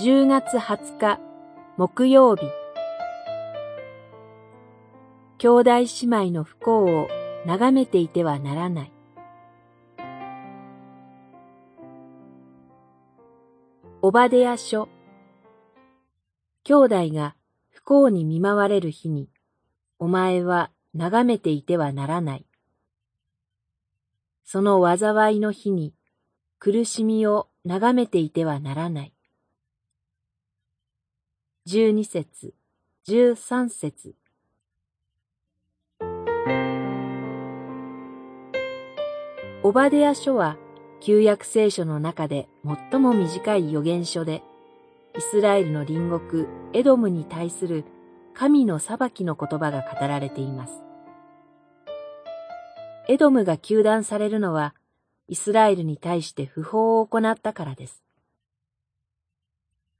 10月20日木曜日兄弟姉妹の不幸を眺めていてはならない。おばでや書兄弟が不幸に見舞われる日に、お前は眺めていてはならない。その災いの日に苦しみを眺めていてはならない。十二節、十三節。オバデヤ書は旧約聖書の中で最も短い予言書で、イスラエルの隣国エドムに対する神の裁きの言葉が語られています。エドムが求断されるのは、イスラエルに対して不法を行ったからです。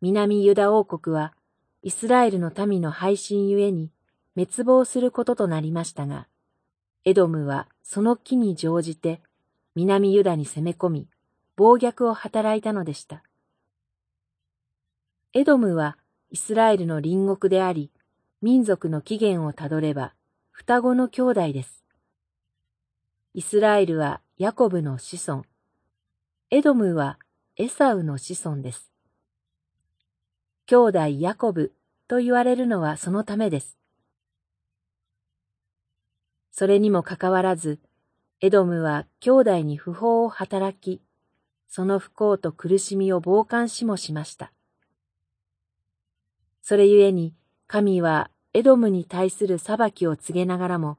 南ユダ王国は、イスラエルの民の配信ゆえに滅亡することとなりましたが、エドムはその木に乗じて南ユダに攻め込み、暴虐を働いたのでした。エドムはイスラエルの隣国であり、民族の起源をたどれば双子の兄弟です。イスラエルはヤコブの子孫、エドムはエサウの子孫です。兄弟ヤコブと言われるのはそのためです。それにもかかわらず、エドムは兄弟に不法を働き、その不幸と苦しみを傍観しもしました。それゆえに神はエドムに対する裁きを告げながらも、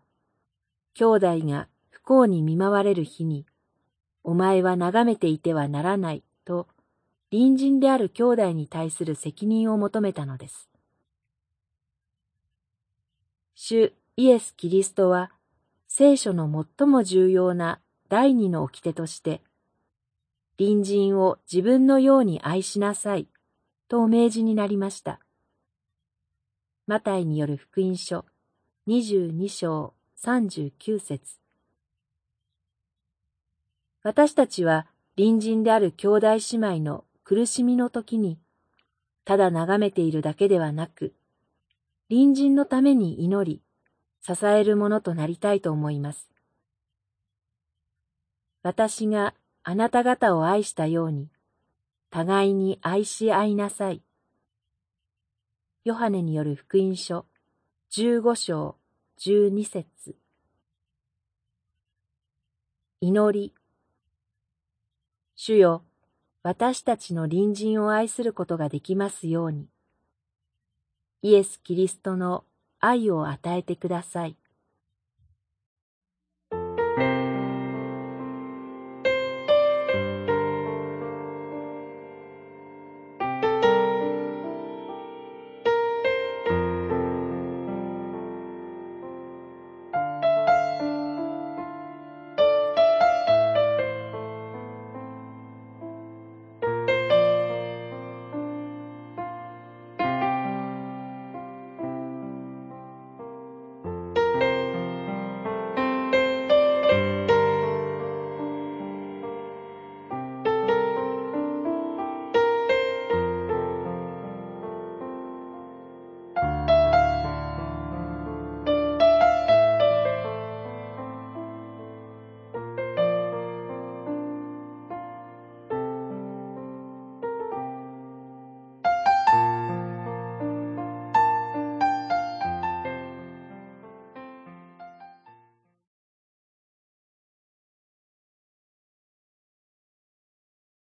兄弟が不幸に見舞われる日に、お前は眺めていてはならないと、隣人である兄弟に対する責任を求めたのです。主イエス・キリストは、聖書の最も重要な第二の掟として、隣人を自分のように愛しなさいとお命じになりました。マタイによる福音書22章39節私たちは隣人である兄弟姉妹の苦しみの時に、ただ眺めているだけではなく、隣人のために祈り、支えるものとなりたいと思います。私があなた方を愛したように、互いに愛し合いなさい。ヨハネによる福音書、十五章、十二節。祈り、主よ、私たちの隣人を愛することができますように。イエス・キリストの愛を与えてください。